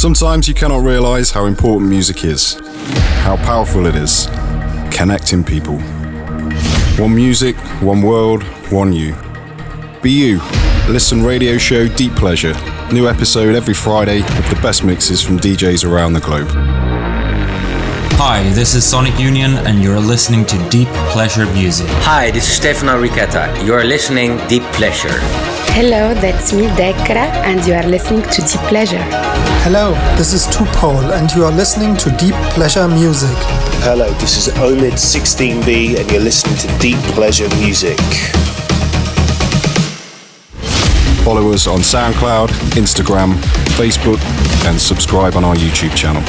Sometimes you cannot realize how important music is, how powerful it is, connecting people. One music, one world, one you. Be you. Listen radio show Deep Pleasure. New episode every Friday with the best mixes from DJs around the globe. Hi, this is Sonic Union, and you're listening to Deep Pleasure Music. Hi, this is Stefano Richetta. You're listening Deep Pleasure. Hello, that's me, Dekra, and you are listening to Deep Pleasure. Hello, this is Tupol, and you are listening to Deep Pleasure Music. Hello, this is Omid16B, and you're listening to Deep Pleasure Music. Follow us on SoundCloud, Instagram, Facebook, and subscribe on our YouTube channel.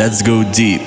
Let's go deep.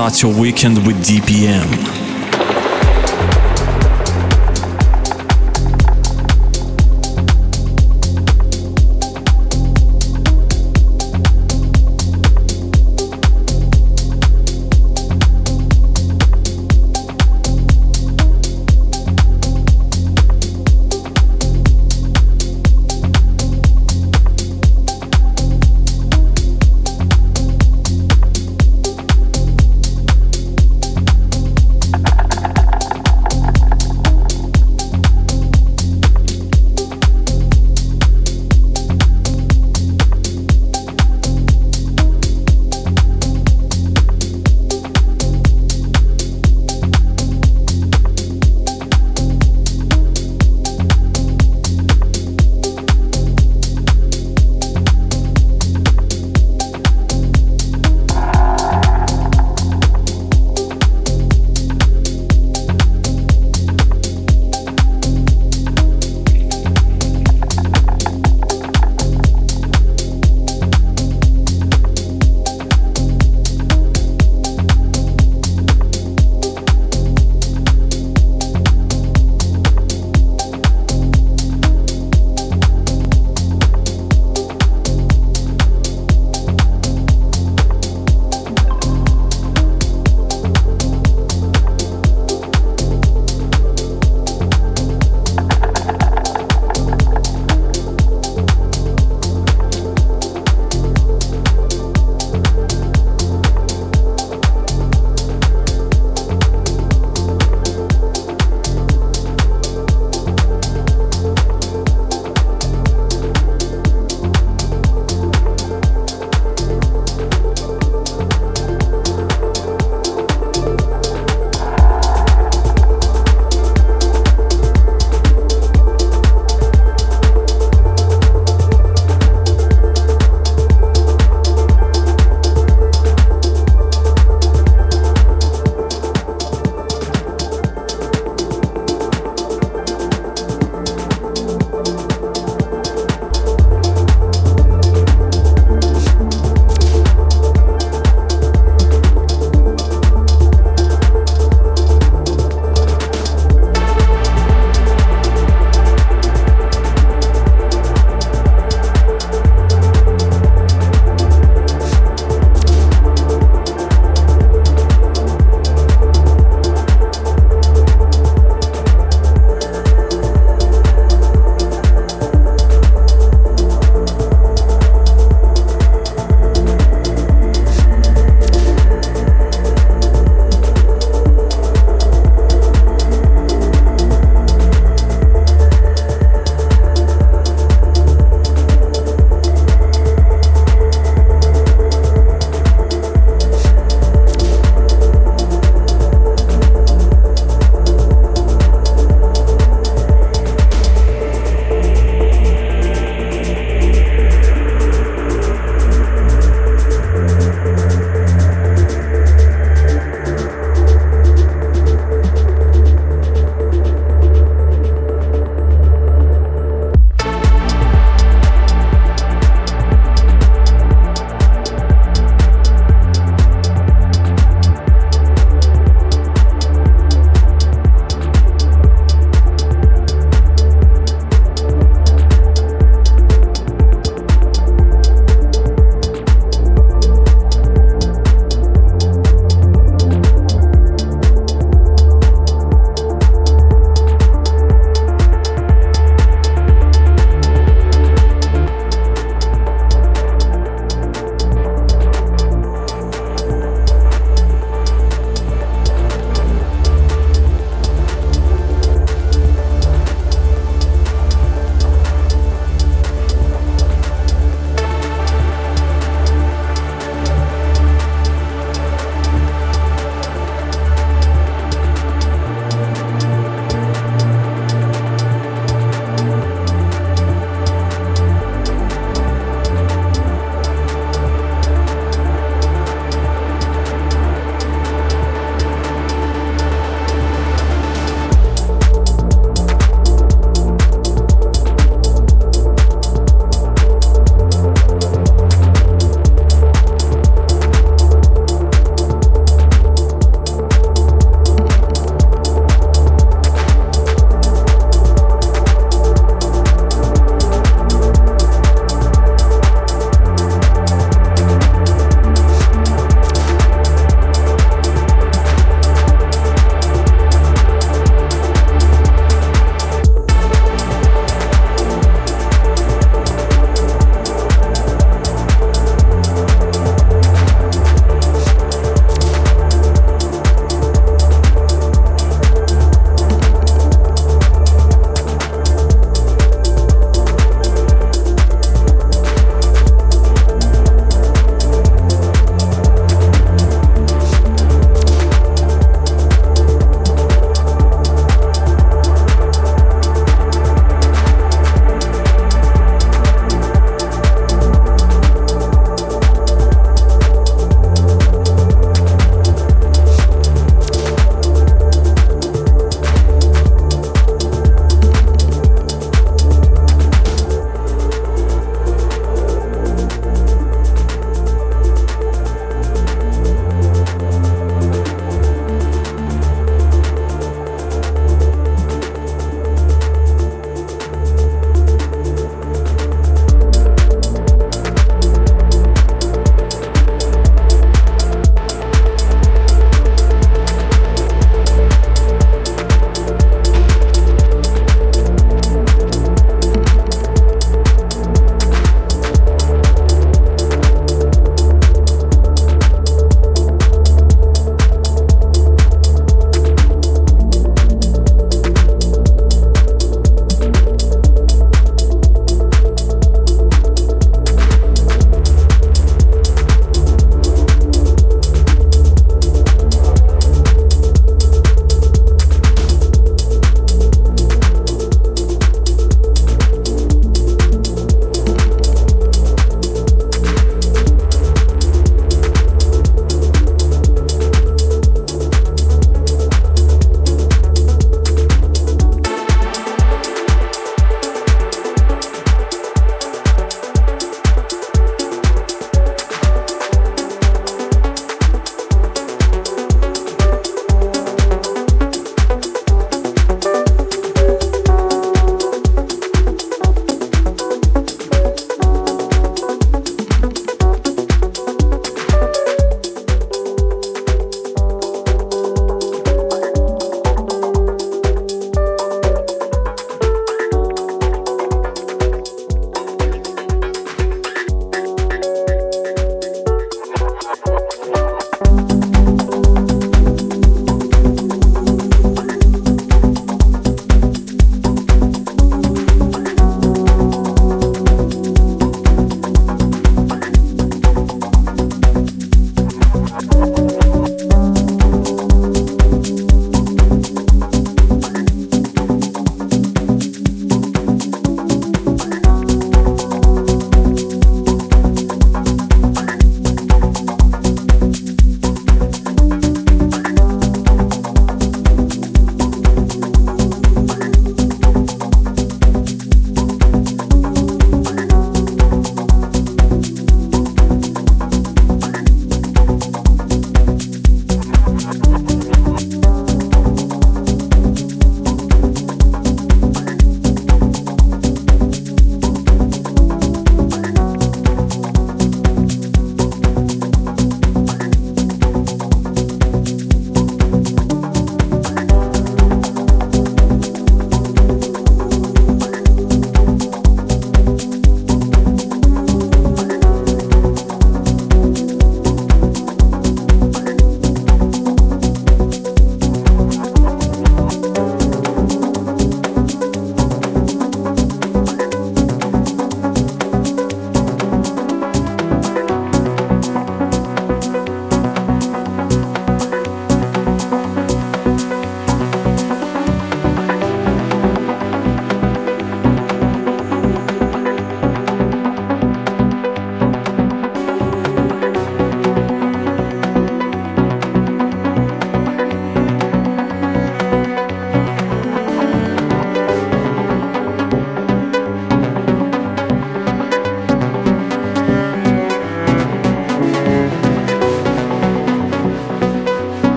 Start your weekend with DPM.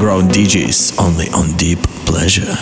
Underground DJs only on Deep Pleasure.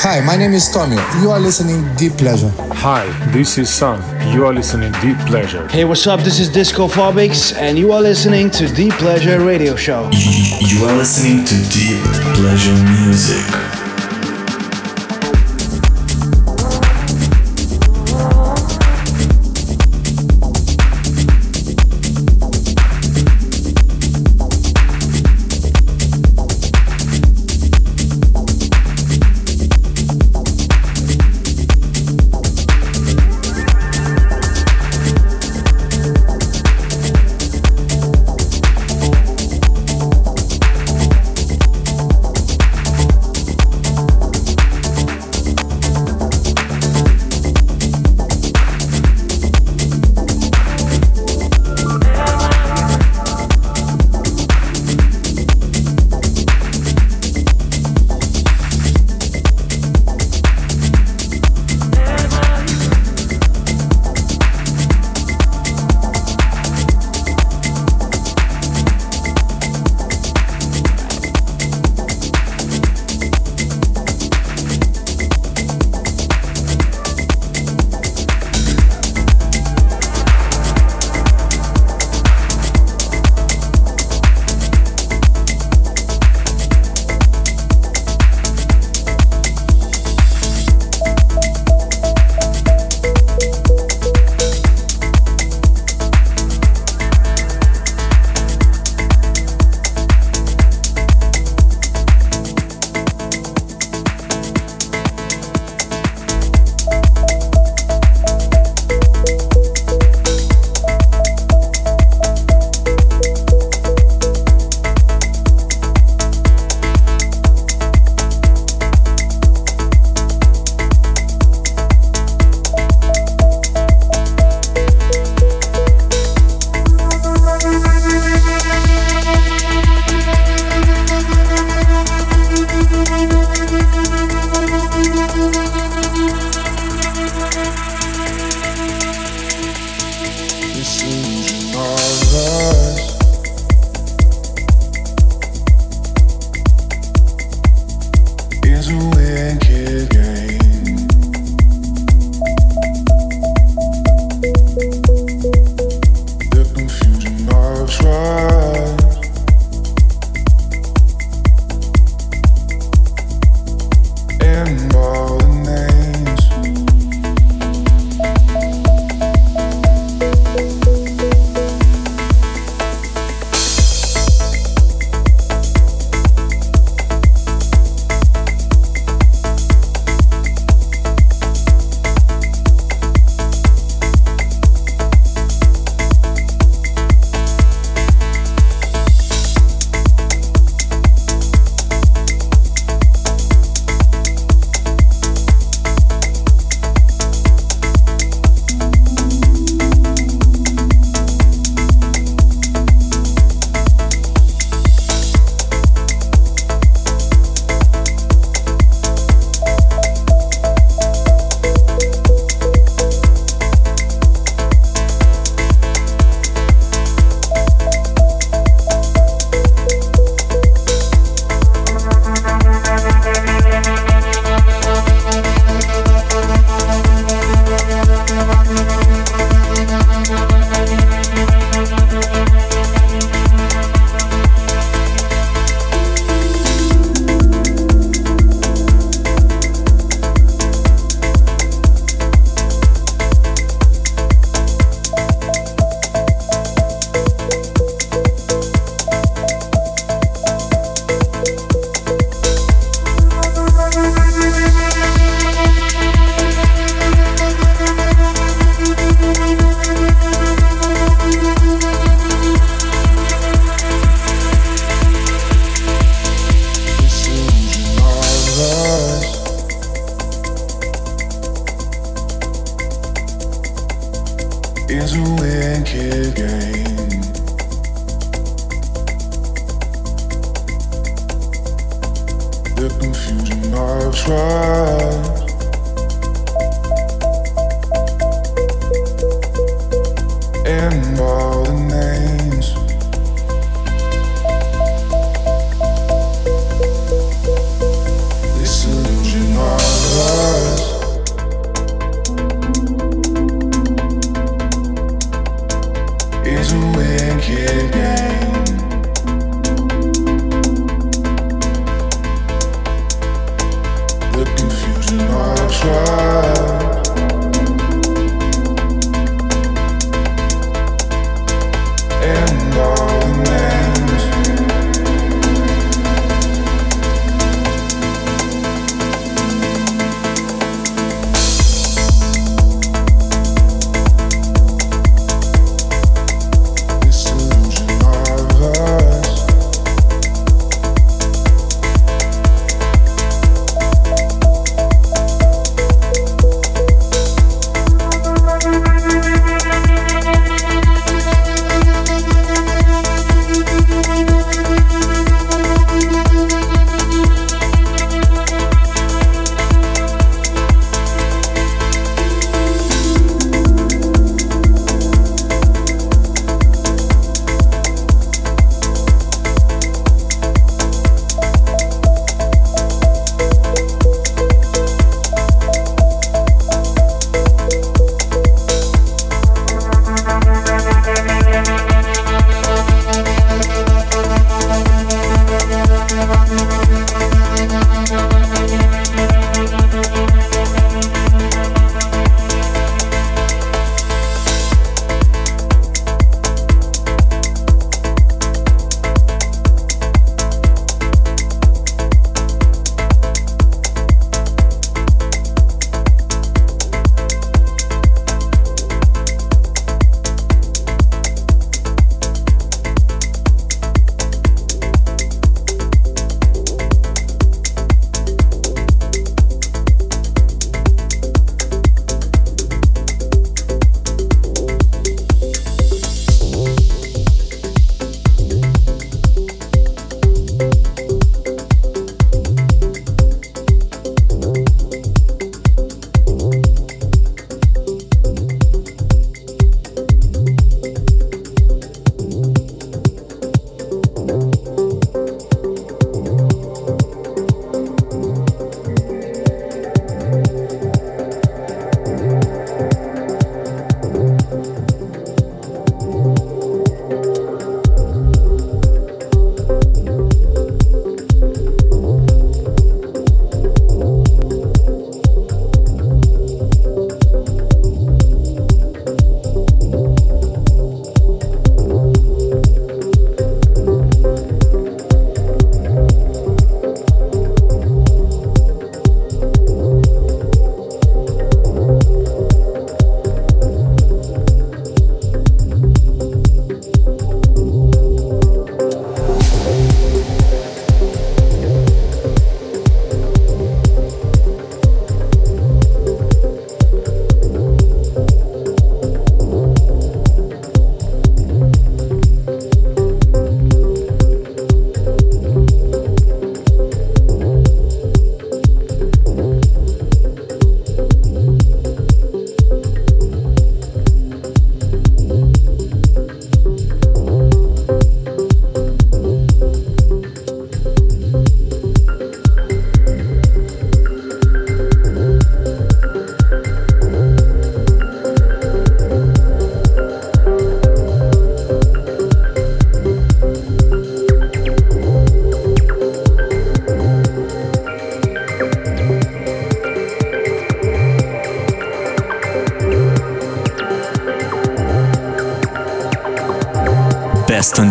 Hi, my name is Tommy. You are listening Deep Pleasure. Hi, this is Sam. You are listening Deep Pleasure. Hey, what's up? This is Disco Phobics, and you are listening to Deep Pleasure Radio Show. You are listening to Deep Pleasure Music.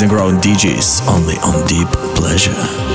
Underground DJs only on Deep Pleasure.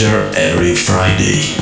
Pleasure every Friday.